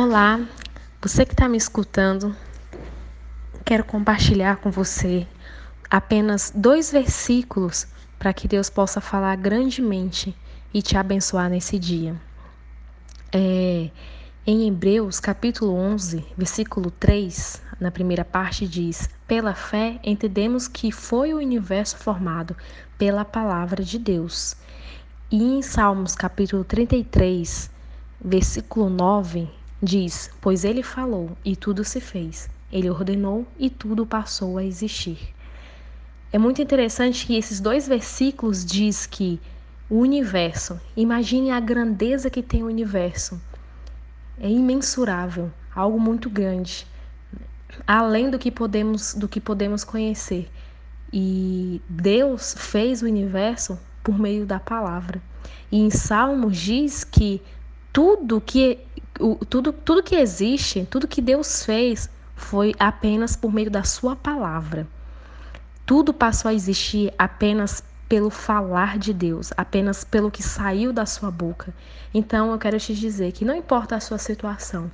Olá, você que está me escutando, quero compartilhar com você apenas dois versículos para que Deus possa falar grandemente e te abençoar nesse dia. É, em Hebreus capítulo 11, versículo 3, na primeira parte diz: Pela fé entendemos que foi o universo formado pela palavra de Deus. E em Salmos capítulo 33, versículo 9, Diz: Pois ele falou e tudo se fez. Ele ordenou e tudo passou a existir. É muito interessante que esses dois versículos diz que o universo, imagine a grandeza que tem o universo. É imensurável, algo muito grande, além do que podemos do que podemos conhecer. E Deus fez o universo por meio da palavra. E em Salmos diz que tudo que o, tudo, tudo que existe, tudo que Deus fez foi apenas por meio da sua palavra. Tudo passou a existir apenas pelo falar de Deus, apenas pelo que saiu da sua boca. Então eu quero te dizer que não importa a sua situação,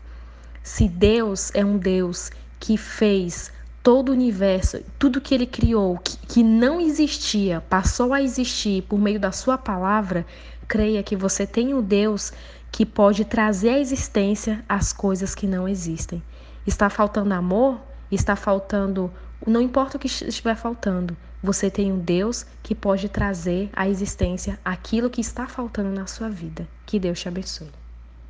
se Deus é um Deus que fez todo o universo, tudo que ele criou, que, que não existia, passou a existir por meio da sua palavra, creia que você tem um Deus que pode trazer à existência as coisas que não existem. Está faltando amor? Está faltando. Não importa o que estiver faltando, você tem um Deus que pode trazer à existência aquilo que está faltando na sua vida. Que Deus te abençoe.